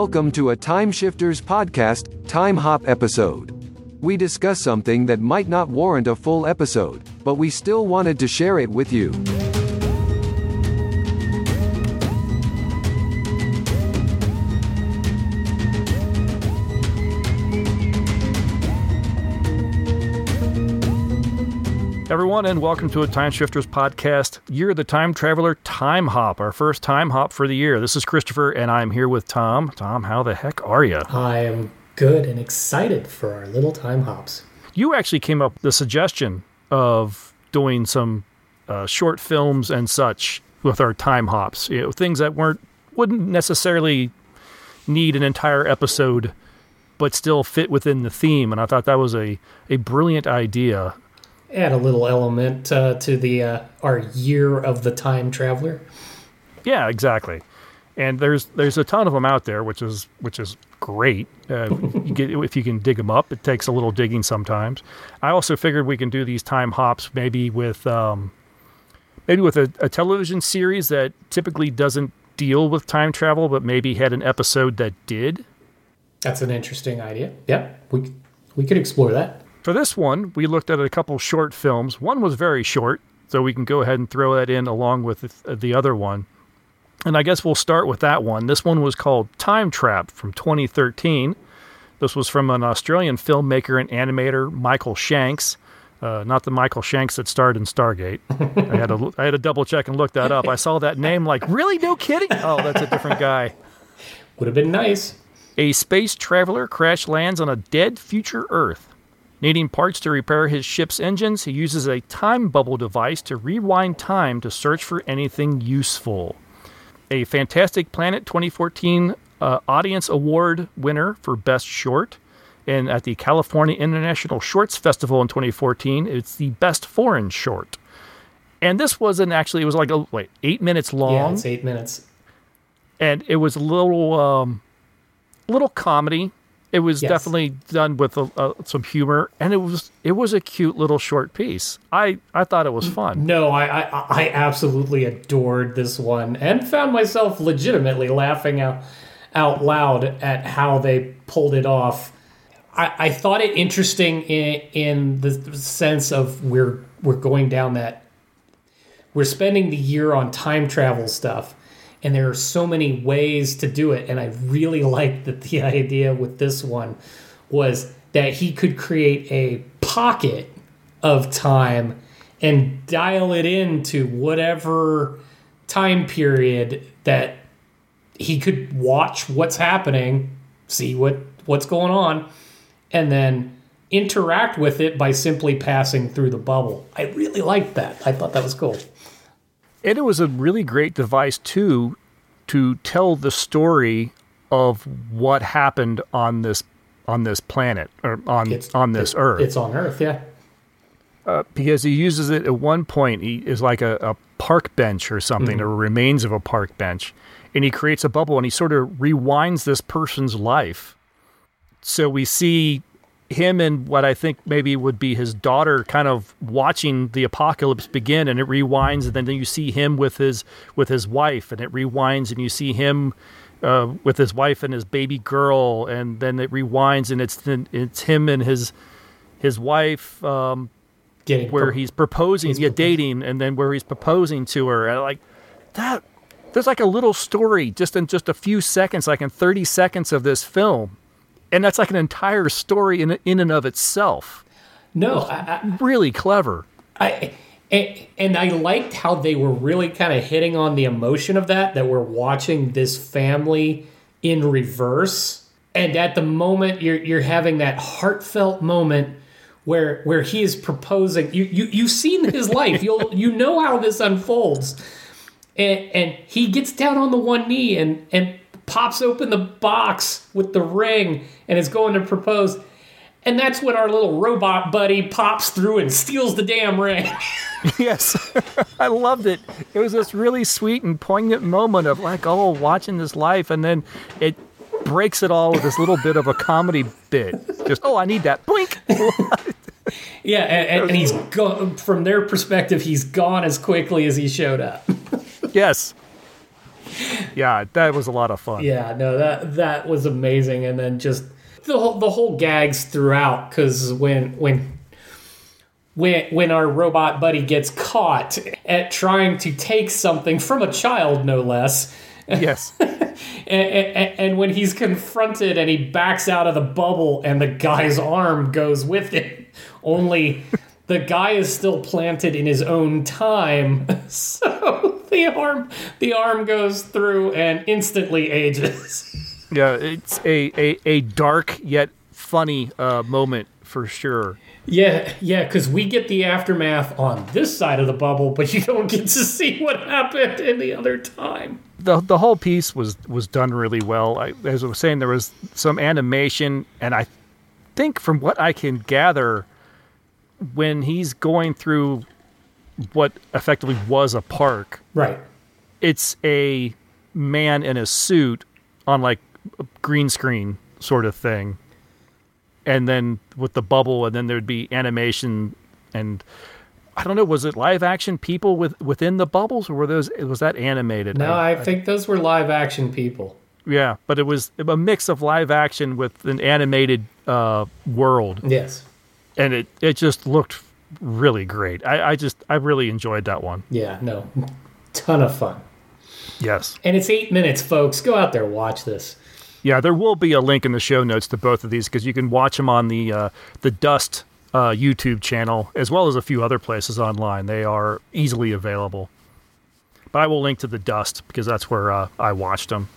Welcome to a Time Shifters podcast, Time Hop episode. We discuss something that might not warrant a full episode, but we still wanted to share it with you. Everyone, and welcome to a Time Shifters podcast. You're the Time Traveler Time Hop, our first time hop for the year. This is Christopher, and I'm here with Tom. Tom, how the heck are you? I am good and excited for our little time hops. You actually came up with the suggestion of doing some uh, short films and such with our time hops. You know, things that weren't wouldn't necessarily need an entire episode, but still fit within the theme. And I thought that was a a brilliant idea add a little element uh, to the uh, our year of the time traveler. Yeah, exactly. And there's there's a ton of them out there, which is which is great. Uh, you get, if you can dig them up, it takes a little digging sometimes. I also figured we can do these time hops maybe with um, maybe with a, a television series that typically doesn't deal with time travel, but maybe had an episode that did. That's an interesting idea. Yep, we we could explore that. For this one, we looked at a couple short films. One was very short, so we can go ahead and throw that in along with the other one. And I guess we'll start with that one. This one was called Time Trap from 2013. This was from an Australian filmmaker and animator, Michael Shanks. Uh, not the Michael Shanks that starred in Stargate. I had to I had to double check and look that up. I saw that name like, really? No kidding? Oh, that's a different guy. Would have been nice. A space traveler crash lands on a dead future Earth. Needing parts to repair his ship's engines, he uses a time bubble device to rewind time to search for anything useful. A Fantastic Planet 2014 uh, Audience Award winner for Best Short. And at the California International Shorts Festival in 2014, it's the Best Foreign Short. And this wasn't actually, it was like, a, wait, eight minutes long. Yeah, it's eight minutes. And it was a little, um, little comedy it was yes. definitely done with a, some humor, and it was it was a cute little short piece. I I thought it was fun. No, I I, I absolutely adored this one, and found myself legitimately laughing out out loud at how they pulled it off. I, I thought it interesting in in the sense of we're we're going down that we're spending the year on time travel stuff and there are so many ways to do it. And i really liked that the idea with this one was that he could create a pocket of time and dial it into whatever time period that he could watch what's happening see what what's going on and then interact with it by simply passing through the bubble. I really liked that. I thought that was cool and it was a really great device too to tell the story of what happened on this on this planet or on it's, on this it, Earth. It's on Earth, yeah. Uh, because he uses it at one point. He is like a, a park bench or something, mm-hmm. or remains of a park bench, and he creates a bubble and he sort of rewinds this person's life. So we see him and what I think maybe would be his daughter kind of watching the apocalypse begin and it rewinds and then you see him with his with his wife and it rewinds and you see him uh, with his wife and his baby girl and then it rewinds and it's it's him and his his wife um, Getting where he's proposing he's yeah dating and then where he's proposing to her and like that there's like a little story just in just a few seconds like in 30 seconds of this film and that's like an entire story in in and of itself. No, I, I, really clever. I and, and I liked how they were really kind of hitting on the emotion of that that we're watching this family in reverse, and at the moment you're you're having that heartfelt moment where where he is proposing. You you you've seen his life. You'll you know how this unfolds. And, and he gets down on the one knee and, and pops open the box with the ring and is going to propose. And that's when our little robot buddy pops through and steals the damn ring. yes, I loved it. It was this really sweet and poignant moment of like, oh, watching this life, and then it breaks it all with this little bit of a comedy bit. Just, oh, I need that. Blink. yeah, and, and he's gone. From their perspective, he's gone as quickly as he showed up. yes, yeah, that was a lot of fun. Yeah, no, that that was amazing, and then just the whole, the whole gags throughout because when when when when our robot buddy gets caught at trying to take something from a child, no less. Yes. and, and, and, when he's confronted and he backs out of the bubble and the guy's arm goes with it, only the guy is still planted in his own time. So the arm the arm goes through and instantly ages. Yeah, it's a, a, a dark yet funny uh, moment for sure. Yeah, yeah, because we get the aftermath on this side of the bubble, but you don't get to see what happened in the other time. The the whole piece was was done really well. I, as I was saying, there was some animation, and I think from what I can gather, when he's going through what effectively was a park, right? It's a man in a suit on like a green screen sort of thing and then with the bubble, and then there'd be animation and I don't know, was it live action people with within the bubbles, or were those was that animated? No, I, I think those were live action people. Yeah, but it was a mix of live action with an animated uh, world. Yes, and it it just looked really great. I, I just I really enjoyed that one. Yeah, no, ton of fun. Yes, and it's eight minutes, folks. Go out there, watch this. Yeah, there will be a link in the show notes to both of these because you can watch them on the uh, the Dust uh, YouTube channel as well as a few other places online. They are easily available. But I will link to the Dust because that's where uh, I watched them.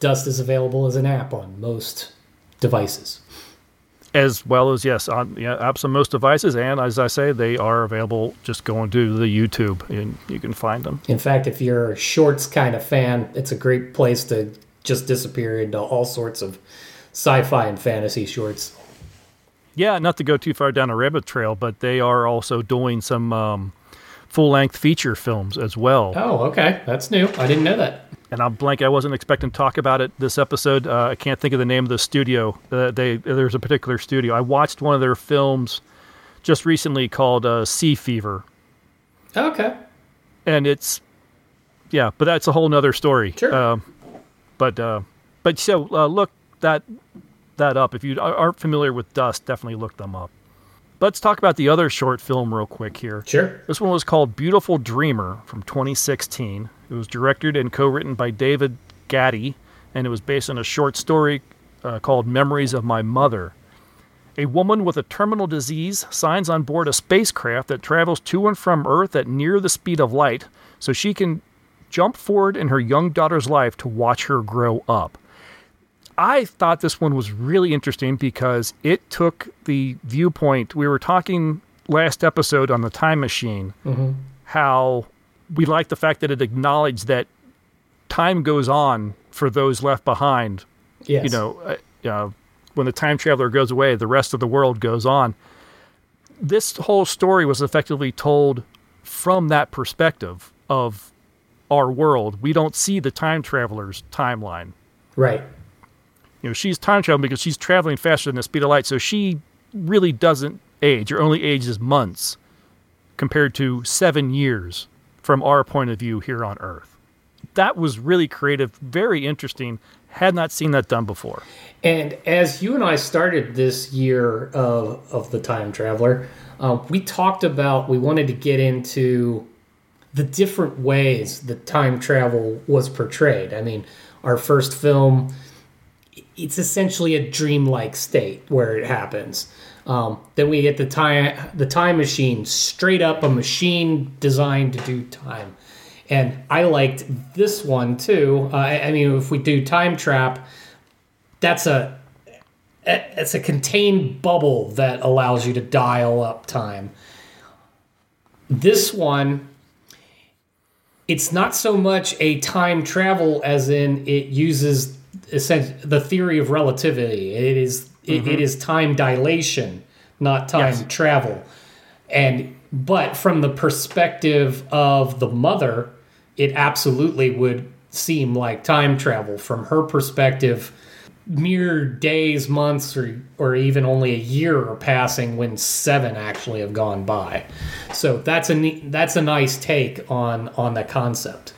Dust is available as an app on most devices. As well as yes, on yeah, apps on most devices, and as I say, they are available. Just going to the YouTube, and you can find them. In fact, if you're a shorts kind of fan, it's a great place to just disappear into all sorts of sci-fi and fantasy shorts. Yeah, not to go too far down a rabbit trail, but they are also doing some um, full-length feature films as well. Oh, okay, that's new. I didn't know that. And I'm blank. I wasn't expecting to talk about it this episode. Uh, I can't think of the name of the studio. Uh, they there's a particular studio. I watched one of their films just recently called uh, Sea Fever. Okay. And it's yeah, but that's a whole nother story. Sure. Um, but uh, but so uh, look that that up if you aren't familiar with Dust. Definitely look them up. Let's talk about the other short film real quick here. Sure. This one was called Beautiful Dreamer from 2016. It was directed and co-written by David Gatti, and it was based on a short story uh, called Memories of My Mother. A woman with a terminal disease signs on board a spacecraft that travels to and from Earth at near the speed of light so she can jump forward in her young daughter's life to watch her grow up. I thought this one was really interesting because it took the viewpoint. We were talking last episode on the time machine, mm-hmm. how we like the fact that it acknowledged that time goes on for those left behind. Yes. You know, uh, uh, when the time traveler goes away, the rest of the world goes on. This whole story was effectively told from that perspective of our world, we don't see the time traveler's timeline. Right. You know, she's time traveling because she's traveling faster than the speed of light, so she really doesn't age. Her only age is months compared to seven years from our point of view here on Earth. That was really creative, very interesting. Had not seen that done before. And as you and I started this year of, of the time traveler, uh, we talked about we wanted to get into the different ways that time travel was portrayed. I mean, our first film, it's essentially a dreamlike state where it happens. Um, then we get the time the time machine, straight up a machine designed to do time. And I liked this one too. Uh, I, I mean, if we do time trap, that's a it's a contained bubble that allows you to dial up time. This one it's not so much a time travel as in it uses the theory of relativity. It is, mm-hmm. it, it mm-hmm. time dilation, not time yes. travel. And but from the perspective of the mother, it absolutely would seem like time travel from her perspective mere days, months, or or even only a year are passing when seven actually have gone by. So that's a that's a nice take on on the concept.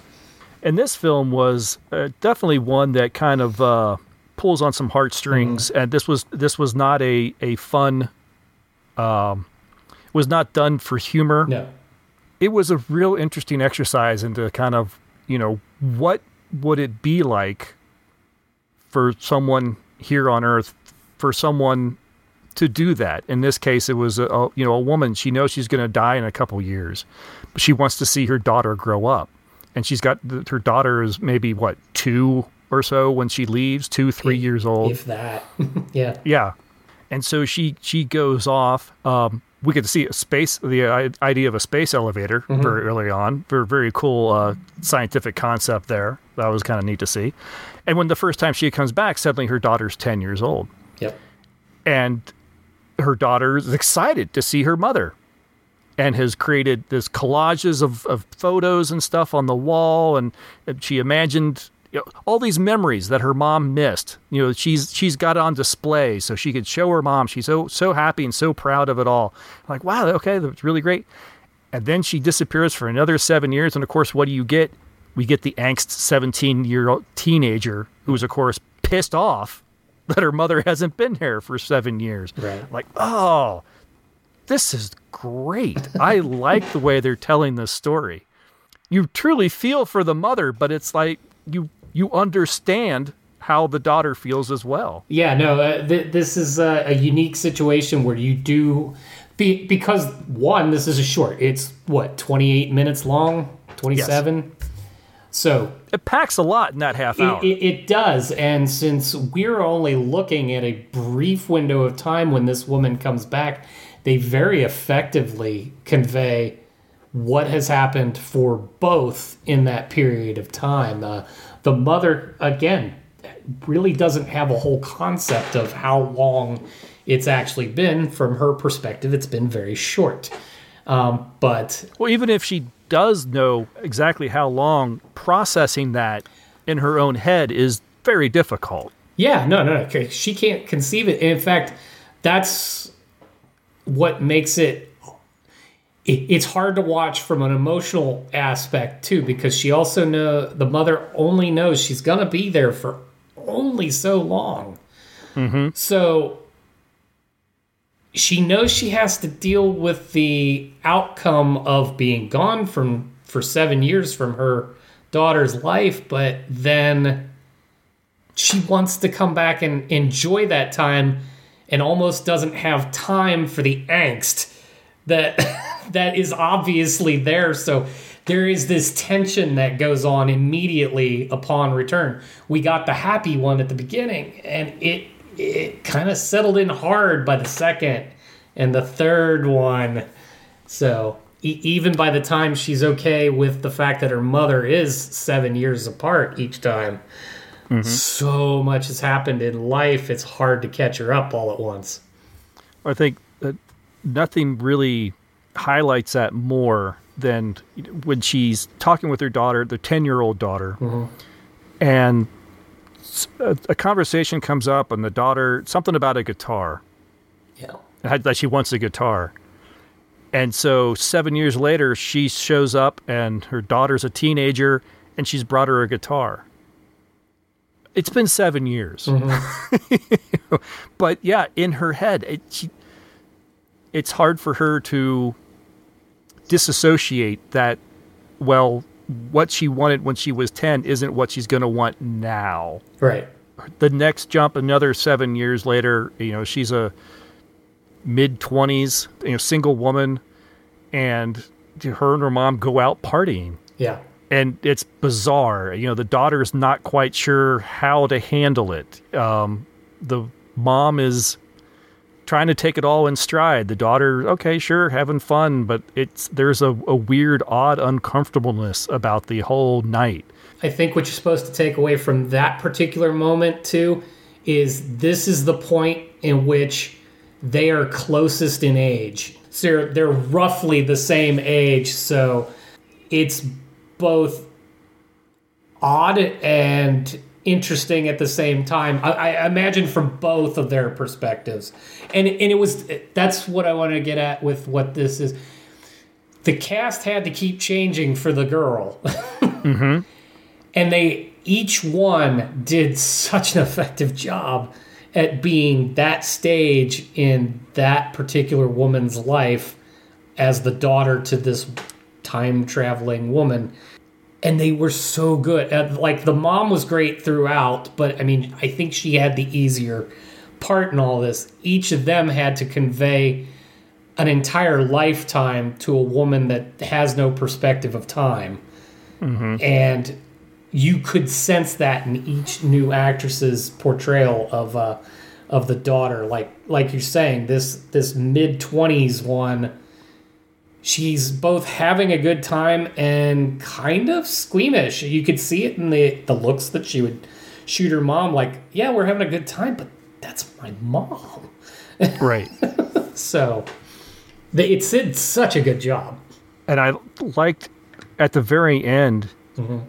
And this film was uh, definitely one that kind of uh, pulls on some heartstrings. Mm-hmm. And this was this was not a a fun. Um, was not done for humor. No. It was a real interesting exercise into kind of you know what would it be like for someone here on Earth, for someone to do that. In this case, it was a, a you know a woman. She knows she's going to die in a couple years, but she wants to see her daughter grow up, and she's got her daughter is maybe what two or so when she leaves, two three years old. If that. yeah. Yeah, and so she she goes off. Um, we get to see a space the idea of a space elevator very early on. Very very cool uh, scientific concept there. That was kind of neat to see. And when the first time she comes back, suddenly her daughter's ten years old Yep. and her daughter is excited to see her mother and has created this collages of, of photos and stuff on the wall. And, and she imagined you know, all these memories that her mom missed. You know she's she's got it on display so she could show her mom. She's so so happy and so proud of it all. Like wow okay that's really great. And then she disappears for another seven years. And of course what do you get? We get the angst 17 year old teenager who's of course pissed off that her mother hasn't been here for seven years. Right. Like, oh, this is great. I like the way they're telling this story. You truly feel for the mother, but it's like you you understand how the daughter feels as well. Yeah, no, uh, th- this is a, a unique situation where you do be, because one, this is a short. It's what twenty eight minutes long, twenty seven. So It packs a lot in that half hour. it, it, it does, and since we're only looking at a brief window of time when this woman comes back, they very effectively convey what has happened for both in that period of time. Uh, the mother, again, really doesn't have a whole concept of how long it's actually been. From her perspective, it's been very short. Um, but well, even if she does know exactly how long, processing that in her own head is very difficult. Yeah, no, no, no. She can't conceive it. And in fact, that's what makes it, it. It's hard to watch from an emotional aspect too, because she also know the mother only knows she's gonna be there for only so long. Mm-hmm. So she knows she has to deal with the outcome of being gone from for seven years from her daughter's life, but then she wants to come back and enjoy that time and almost doesn't have time for the angst that that is obviously there. So there is this tension that goes on immediately upon return. We got the happy one at the beginning and it it kind of settled in hard by the second and the third one. So e- even by the time she's okay with the fact that her mother is seven years apart each time Mm-hmm. so much has happened in life it's hard to catch her up all at once. I think that nothing really highlights that more than when she's talking with her daughter, the 10 year old daughter, mm-hmm. and a conversation comes up, and the daughter, something about a guitar, yeah. That she wants a guitar. And so seven years later, she shows up, and her daughter's a teenager, and she's brought her a guitar. It's been seven years, mm-hmm. but yeah, in her head, it, she, it's hard for her to disassociate that. Well, what she wanted when she was ten isn't what she's going to want now. Right. The next jump another seven years later you know she's a mid 20s you know single woman and her and her mom go out partying. Yeah and it's bizarre. You know the daughter's not quite sure how to handle it. Um, the mom is trying to take it all in stride. The daughter okay sure having fun but it's there's a, a weird odd uncomfortableness about the whole night. I think what you're supposed to take away from that particular moment too is this is the point in which they are closest in age. So they're, they're roughly the same age, so it's both odd and interesting at the same time. I, I imagine from both of their perspectives, and and it was that's what I want to get at with what this is. The cast had to keep changing for the girl. Mm-hmm. and they each one did such an effective job at being that stage in that particular woman's life as the daughter to this time traveling woman. And they were so good. Uh, like the mom was great throughout but i mean i think she had the easier part in all this. Each of them had to convey an entire lifetime to a woman that has no perspective of time. And you could sense that in each new actress's portrayal of uh, of the daughter. Like like you're saying, this this mid twenties one, she's both having a good time and kind of squeamish. You could see it in the the looks that she would shoot her mom. Like, yeah, we're having a good time, but that's my mom. Right. So they, it did such a good job. and I liked at the very end, Mm-hmm.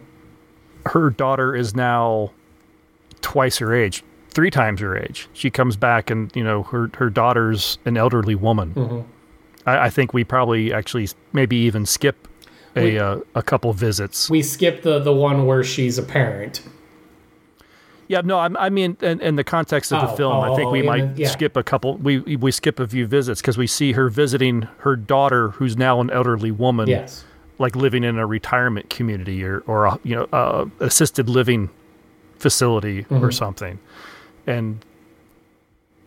her daughter is now twice her age, three times her age. She comes back, and you know her her daughter's an elderly woman. Mm-hmm. I, I think we probably actually maybe even skip a We- uh, a couple visits. We skip the the one where she's a parent. Yeah, no, I, I mean, in, in the context of the Oh, film, oh, I think oh, we might the- yeah. skip a couple. We we skip a few visits because we see her visiting her daughter, who's now an elderly woman. Yes. like living in a retirement community or or a, you know uh, assisted living facility or something, and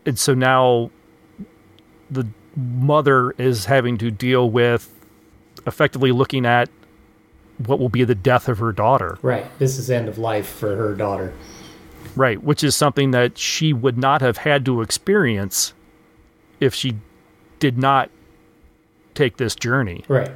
and so now the mother is having to deal with effectively looking at what will be the death of her daughter, Right. This is end of life for her daughter. right? Which is something that she would not have had to experience if she did not take this journey. Right.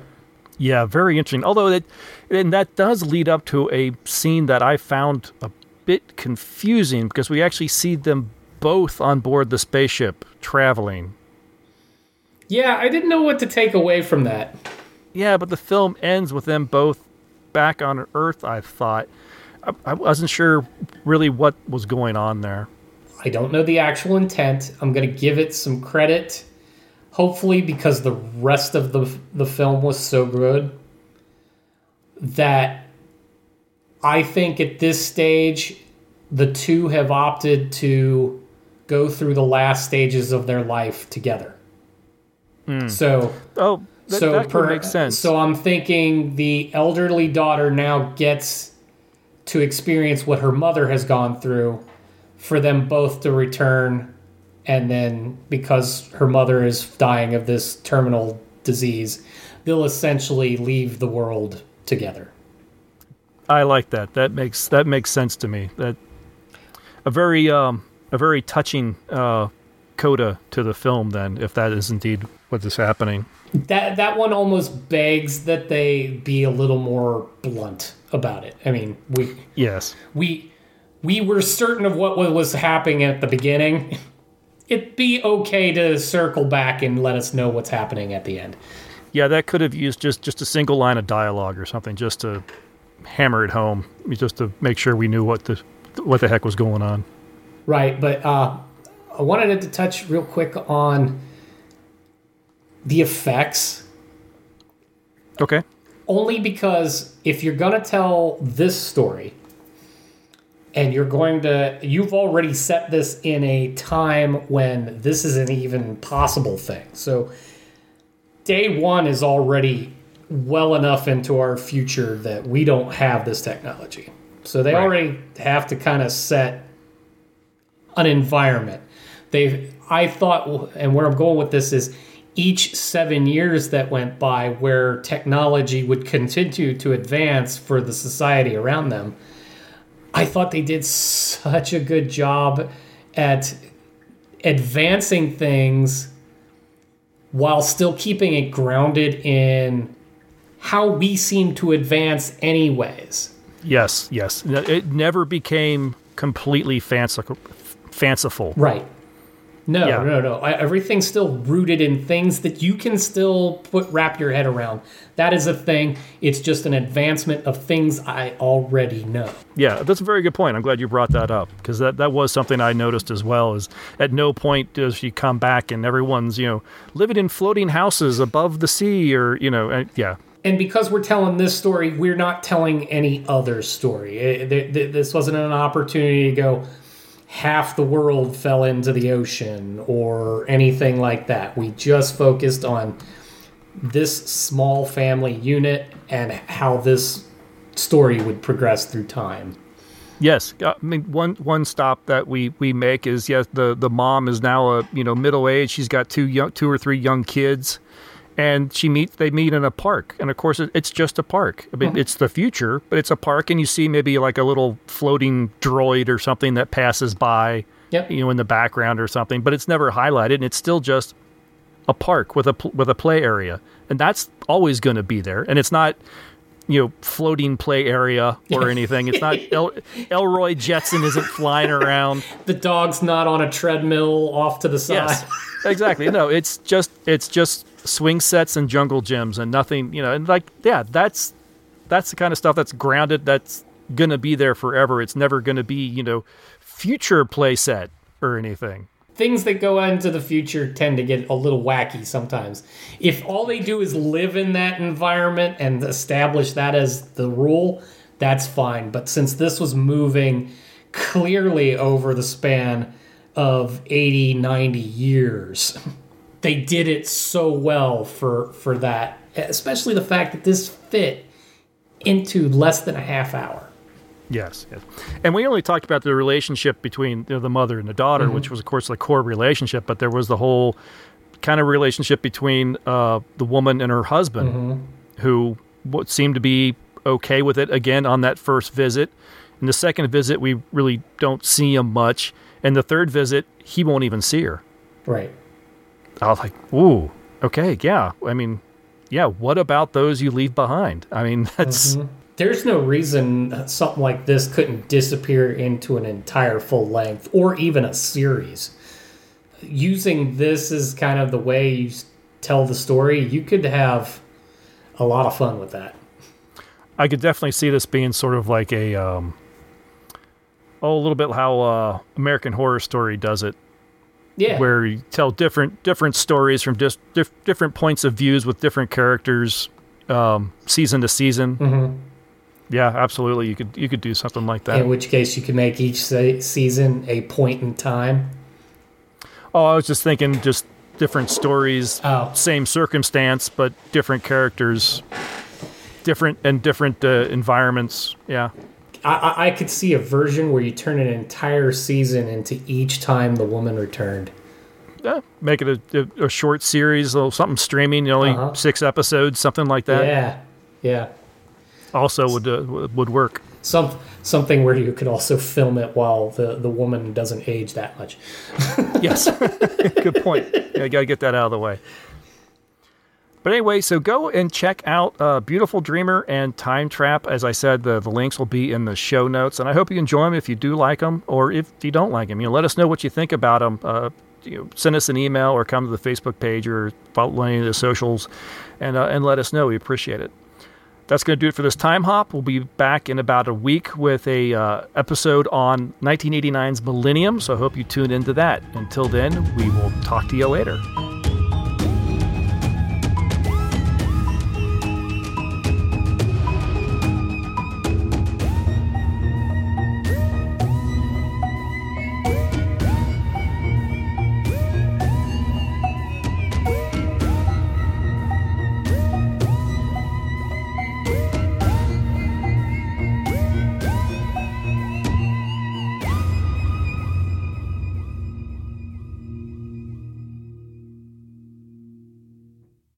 Yeah, very interesting. Although it, and that does lead up to a scene that I found a bit confusing because we actually see them both on board the spaceship traveling. Yeah, I didn't know what to take away from that. Yeah, but the film ends with them both back on Earth. I thought I, I wasn't sure really what was going on there. I don't know the actual intent. I'm going to give it some credit, hopefully, because the rest of the the film was so good that I think at this stage the two have opted to go through the last stages of their life together. So Oh, that, so that per- make sense. So I'm thinking the elderly daughter now gets to experience what her mother has gone through for them both to return and then because her mother is dying of this terminal disease, they'll essentially leave the world together. I like that. That makes that makes sense to me. That a very um, a very touching uh, coda to the film. Then, if that is indeed what is happening. That that one almost begs that they be a little more blunt about it. I mean, we Yes. we we were certain of what was happening at the beginning. It'd be okay to circle back and let us know what's happening at the end. Yeah, that could have used just just a single line of dialogue or something, just to hammer it home, just to make sure we knew what the what the heck was going on. Right, but uh, I wanted to touch real quick on the effects, Okay. only because if you're going to tell this story and you're going to, you've already set this in a time when this is an even possible thing. So day one is already well enough into our future that we don't have this technology. So they Right. already have to kind of set an environment. They, I thought, and where I'm going with this is each seven years that went by where technology would continue to advance for the society around them. I thought they did such a good job at advancing things while still keeping it grounded in how we seem to advance anyways. Yes. Yes. It never became completely fanciful. Fanciful. Right. No, Yeah. no, no. I, everything's still rooted in things that you can still put wrap your head around. That is a thing. It's just an advancement of things I already know. Yeah, that's a very good point. I'm glad you brought that up because that, that was something I noticed as well. Is at no point does she come back and everyone's you know living in floating houses above the sea or you know uh, yeah and because we're telling this story, we're not telling any other story. It- th- th- this wasn't an opportunity to go half the world fell into the ocean or anything like that. We just focused on this small family unit and how this story would progress through time. Yes, uh, I mean one one stop that we we make is yes the the mom is now a you know middle age. She's got two young two or three young kids, and she meet they meet in a park, and of course it's just a park. I mean hmm. it's the future, but it's a park, and you see maybe like a little floating droid or something that passes by, Yep. you know, in the background or something, but it's never highlighted, and it's still just a park with a with a play area, and that's always going to be there, and it's not. You know, floating play area or anything. It's not El- Elroy Jetson isn't flying around. The dog's not on a treadmill off to the side. Yes, exactly. No, it's just it's just swing sets and jungle gyms and nothing. You know, and like yeah, that's that's the kind of stuff that's grounded. That's gonna be there forever. It's never gonna be you know future play set or anything. Things that go into the future tend to get a little wacky sometimes. If all they do is live in that environment and establish that as the rule, that's fine. But since this was moving clearly over the span of 80, 90 years, they did it so well for for that, especially the fact that this fit into less than a half hour. Yes, yes. And we only talked about the relationship between you know, the mother and the daughter, mm-hmm. which was, of course, the core relationship. But there was the whole kind of relationship between uh, the woman and her husband, mm-hmm. who w- seemed to be okay with it again on that first visit. In the second visit, we really don't see him much. And the third visit, he won't even see her. Right. I was like, ooh, okay, yeah. I mean, yeah, what about those you leave behind? I mean, that's. Mm-hmm. There's no reason something like this couldn't disappear into an entire full length or even a series. Using this as kind of the way you tell the story, you could have a lot of fun with that. I could definitely see this being sort of like a, um, oh, a little bit how uh, American Horror Story does it, Yeah. where you tell different different stories from just dif- different points of views with different characters, um, season to season. Mhm. Yeah, absolutely. You could you could do something like that. In which case, you could make each se- season a point in time. oh, I was just thinking, just different stories, Oh. same circumstance, but different characters, different and different uh, environments. Yeah. I, I, could see a version where you turn an entire season into each time the woman returned. Yeah, make it a, a, a short series, or something streaming, you know, only Uh-huh. six episodes, something like that. Yeah. Yeah. Also would uh, would work. Some something where you could also film it while the, the woman doesn't age that much. Yes, good point. Yeah, got to get that out of the way. But anyway, so go and check out uh, Beautiful Dreamer and Time Trap. As I said, the, the links will be in the show notes, and I hope you enjoy them if you do like them, or if you don't like them. You know, let us know what you think about them. Uh, you know, send us an email or come to the Facebook page or follow any of the socials, and uh, and let us know. We appreciate it. That's going to do it for this time hop. We'll be back in about a week with a uh, episode on 1989's Millennium. So I hope you tune into that. Until then, we will talk to you later.